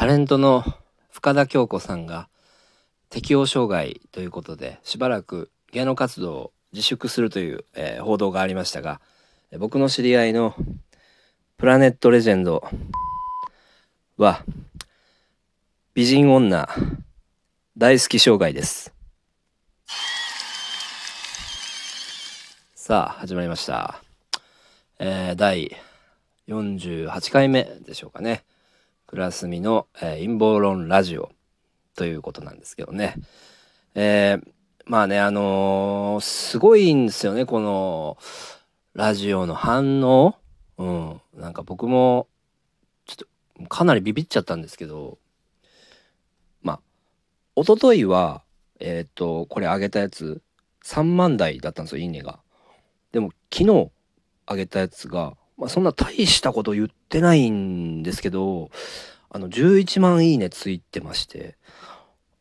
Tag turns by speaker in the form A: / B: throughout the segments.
A: タレントの深田恭子さんが適応障害ということでしばらく芸能活動を自粛するという、えー、報道がありましたが僕の知り合いのプラネットレジェンドは美人女大好き障害です。さあ始まりました、えー、第48回目でしょうかね。クラスミの、えー、陰謀論ラジオということなんですけどね。えー、まあね、あのー、すごいんですよね、このラジオの反応。うん。なんか僕も、ちょっとかなりビビっちゃったんですけど、まあ、おとといは、えっ、ー、と、これ上げたやつ、3万台だったんですよ、いいねが。でも、昨日上げたやつが、まあ、そんな大したこと言ってないんですけど、あの、11万いいねついてまして、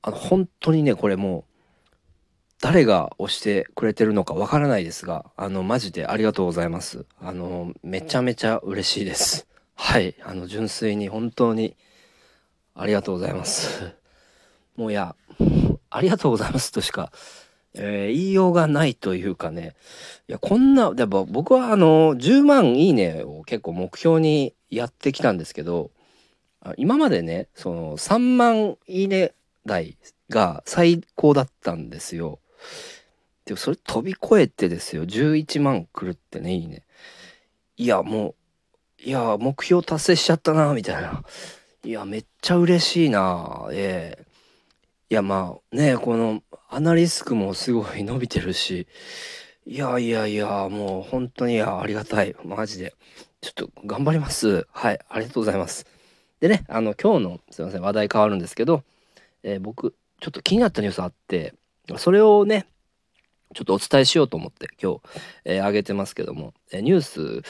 A: あの、本当にね、これもう、誰が押してくれてるのかわからないですが、あの、マジでありがとうございます。あの、めちゃめちゃ嬉しいです。はい。あの、純粋に本当にありがとうございます。もういや、ありがとうございますとしかえー、言いようがないというかねいやこんなでも僕はあの10万いいねを結構目標にやってきたんですけど今までねその3万いいね台が最高だったんですよ。でもそれ飛び越えてですよ11万くるってねいいね。いやもういや目標達成しちゃったなみたいな。いやめっちゃ嬉しいなええー、いやまあねこのアナリスクもすごい伸びてるし、いやいやいや、もう本当にありがたい。マジで。ちょっと頑張ります。はい、ありがとうございます。でね、あの、今日の、すいません、話題変わるんですけど、えー、僕、ちょっと気になったニュースあって、それをね、ちょっとお伝えしようと思って今日、えー、上げてますけども、えー、ニュース、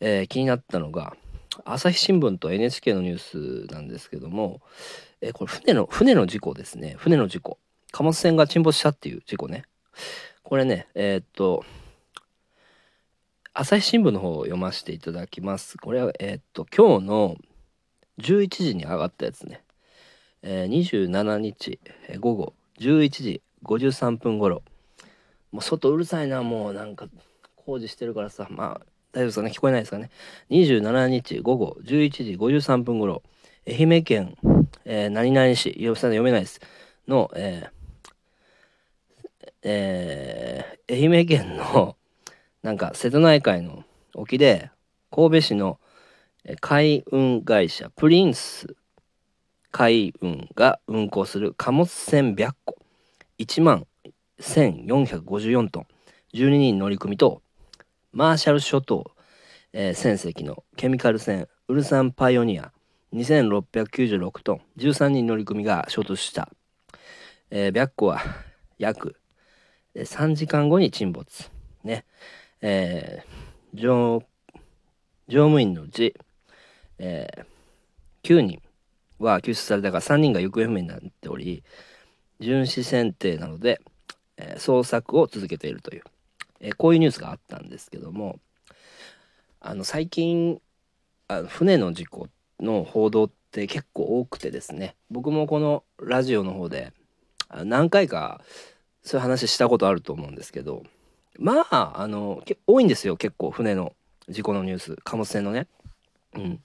A: えー、気になったのが、朝日新聞と NHK のニュースなんですけども、えー、これ船の、船の事故ですね。船の事故。貨物船が沈没したっていう事故ね。これね、えー、っと、朝日新聞の方を読ませていただきます。これは、えー、っと、今日の11時に上がったやつね。えー、27日、午後11時53分頃。もう外うるさいな、もうなんか工事してるからさ、まあ大丈夫ですかね、聞こえないですかね。27日午後11時53分頃、愛媛県、えー、何々市、読めないです。の、ええー、愛媛県のなんか瀬戸内海の沖で神戸市の海運会社プリンス海運が運航する貨物船白個1万1454トン12人乗組とマーシャル諸島、えー、船籍のケミカル船ウルサンパイオニア2696トン13人乗組が衝突した、えー、白個は約3時間後に沈没。ね。えー、乗、乗務員のうち、えー、9人は救出されたが3人が行方不明になっており、巡視船艇なので、えー、捜索を続けているという、え、こういうニュースがあったんですけども、あの、最近、あの船の事故っの報道って結構多くてですね、僕もこのラジオの方で何回かそういう話したことあると思うんですけどまああの多いんですよ。結構船の事故のニュース貨物船のね。うん。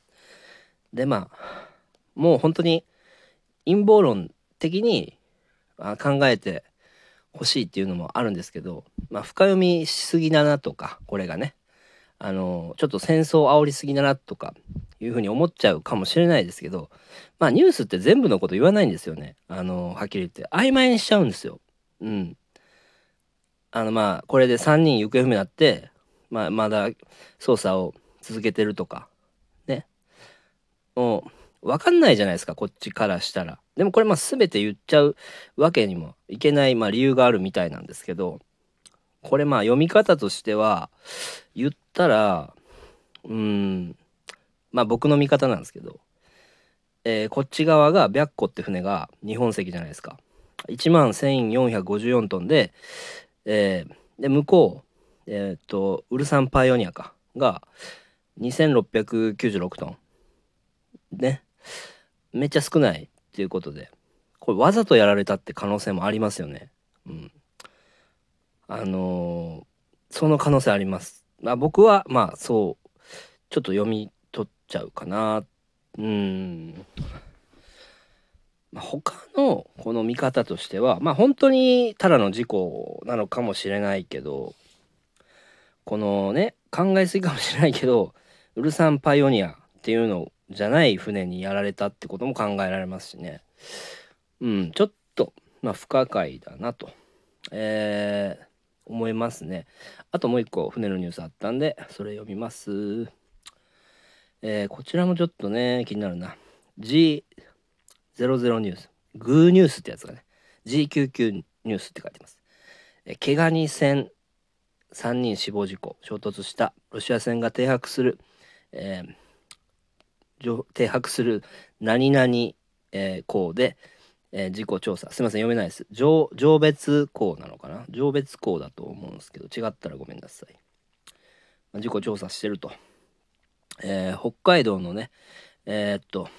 A: でまあもう本当に陰謀論的に考えてほしいっていうのもあるんですけど、まあ、深読みしすぎだなとかこれがね。あのちょっと戦争煽りすぎだなとかいうふうに思っちゃうかもしれないですけどまあニュースって全部のこと言わないんですよね。あのはっきり言って。曖昧にしちゃうんですよ。うん。あのまあこれで3人行方不明になって、まあ、まだ捜査を続けてるとかね。もう分かんないじゃないですかこっちからしたら。でもこれまあ全て言っちゃうわけにもいけない、まあ、理由があるみたいなんですけどこれまあ読み方としては言ったらうんまあ僕の見方なんですけど、えー、こっち側が白虎って船が日本籍じゃないですか。1万1454トンで、えー、で向こう、えっ、とウルサンパイオニアかが2696トンねめっちゃ少ないっていうことでこれわざとやられたって可能性もありますよね。うん、あのー、その可能性あります。まあ、僕はまあそうちょっと読み取っちゃうかな。うん。まあ、他のこの見方としてはまあ本当にただの事故なのかもしれないけどこのね考えすぎかもしれないけどウルサンパイオニアっていうのじゃない船にやられたってことも考えられますしねうんちょっとまあ不可解だなとえー、思いますね。あともう一個船のニュースあったんでそれ読みます。えー、こちらもちょっとね気になるな。G00 ニュース。グーニュースってやつがね G99 ニュースって書いてます、えー、毛ガニ船3人死亡事故衝突したロシア船が停泊する、えー、停泊する何々、えー、港で、えー、事故調査。すいません読めないです。上上別港なのかな？上別港だと思うんですけど違ったらごめんなさい、まあ、事故調査してると、えー、北海道のねえー、っと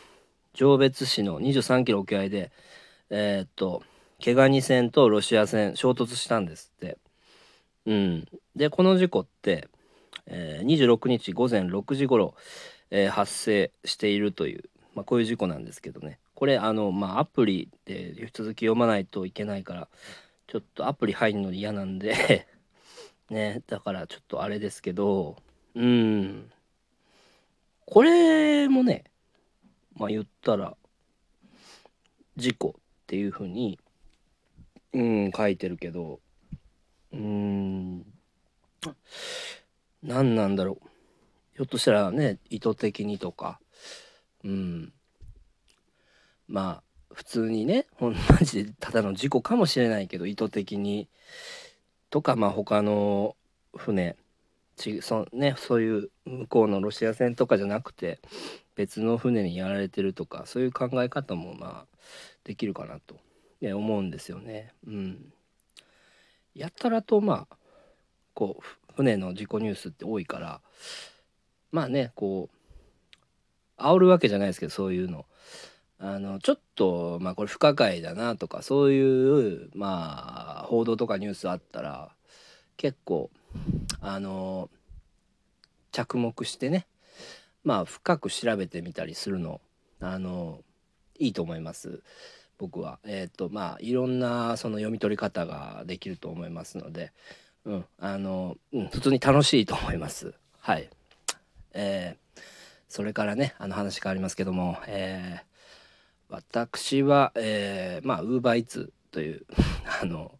A: 上別市の23キロ沖合でえ、っと毛ガニ船とロシア船衝突したんですって。うん、でこの事故って、えー、26日午前6時頃、えー、発生しているという、まあ、こういう事故なんですけどね。これあの、まあ、アプリで続き読まないといけないからちょっとアプリ入るの嫌なんで ねだからちょっとあれですけどうん。これもねまあ言ったら事故っていうふうにうん書いてるけどうん。何なんだろう。ひょっとしたらね意図的にとかうん。まあ普通にねほんマジでただの事故かもしれないけど意図的に。とかまあ他の船。ちそ,、ね、そういう向こうのロシア船とかじゃなくて別の船にやられてるとかそういう考え方もまあできるかなと、ね、思うんですよね。うん。やたらとまあこう船の事故ニュースって多いからまあねこう煽るわけじゃないですけどそういうの。あのちょっとまあこれ不可解だなとかそういうまあ報道とかニュースあったら結構あの着目してねまあ深く調べてみたりするのあのいいと思います。僕は。えっ、ー、とまあいろんなその読み取り方ができると思いますので、うん、あの、うん、普通に楽しいと思います。はい。えー、それからねあの話変わりますけども、えー、私は、えー、まあウーバーイーツという あの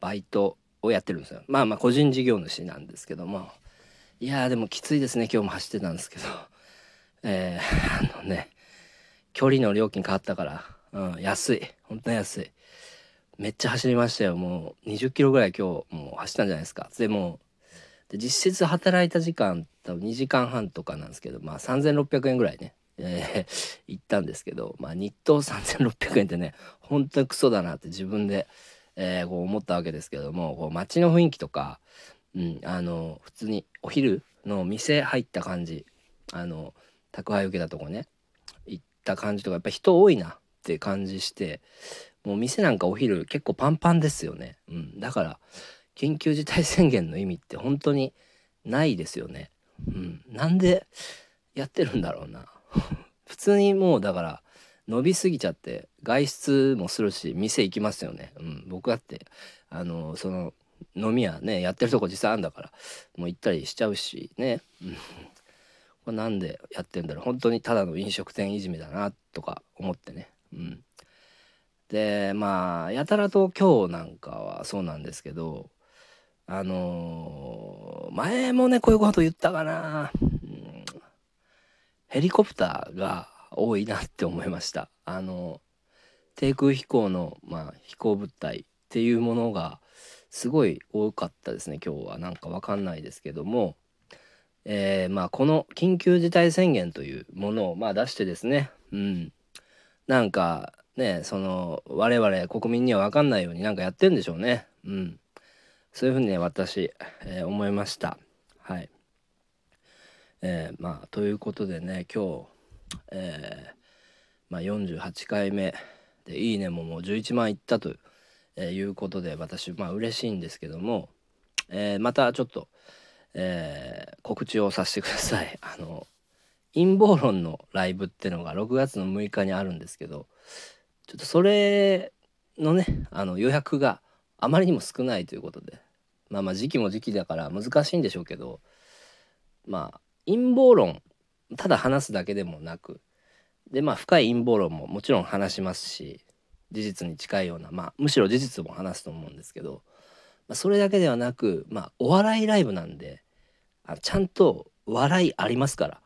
A: バイトをやってるんですよ。まあまあ個人事業主なんですけどもいやでもきついですね今日も走ってたんですけど、えー、あのね距離の料金変わったからうん、安い。本当に安い。めっちゃ走りましたよ。もう20キロぐらい今日もう走ったんじゃないですか。でもで実質働いた時間多分2時間半とかなんですけど、まあ3600円ぐらいね、えー、行ったんですけど、まあ日当3600円ってね、本当にクソだなって自分で、えー、こう思ったわけですけども、こう街の雰囲気とか、うん、あの、普通にお昼の店入った感じ、あの、宅配受けたとこね、行った感じとか、やっぱ人多いな。って感じしてもう店なんかお昼結構パンパンですよね、うん、だから緊急事態宣言の意味って本当にないですよね、うん、なんでやってるんだろうな 普通にもうだから伸びすぎちゃって外出もするし店行きますよね、うん、僕だってあのその飲み屋ねやってるとこ実際あんだからもう行ったりしちゃうしね、うん、これなんでやってんだろう。本当にただの飲食店いじめだなとか思ってね。うん、でまあやたらと今日なんかはそうなんですけどあのー、前もねこういうこと言ったかな、ヘリコプターが多いなって思いました。あの低空飛行の、まあ、飛行物体っていうものがすごい多かったですね今日は。なんかわかんないですけども。えー、まあこの緊急事態宣言というものをまあ出してですね。うん。なんかねその我々国民には分かんないようになんかやってんでしょうね。うん。そういうふうにね私、えー、思いました。はい。えー、まあということでね今日、えー、まあ、48回目でいいねももう11万いったということで私まあ嬉しいんですけども、えー、またちょっと、えー、告知をさせてください。あの陰謀論のライブっていうのが6月の6日にあるんですけどちょっとそれのねあの予約があまりにも少ないということでまあまあ時期も時期だから難しいんでしょうけどまあ陰謀論ただ話すだけでもなくでまあ深い陰謀論ももちろん話しますし事実に近いようなまあむしろ事実も話すと思うんですけど、まあ、それだけではなくまあお笑いライブなんであちゃんと笑いありますから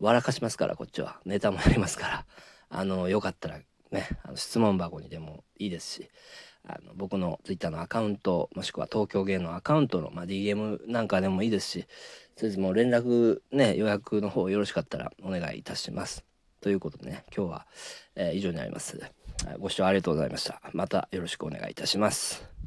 A: 笑かしますからこっちは。ネタもやりますからあのよかったらねあの質問箱にでもいいですしあの僕の Twitter のアカウントもしくは東京芸能アカウントの、まあ、DM なんかでもいいですしとりあえずもう連絡ね予約の方よろしかったらお願いいたします。ということでね今日は、えー、以上になります。ご視聴ありがとうございました。またよろしくお願いいたします。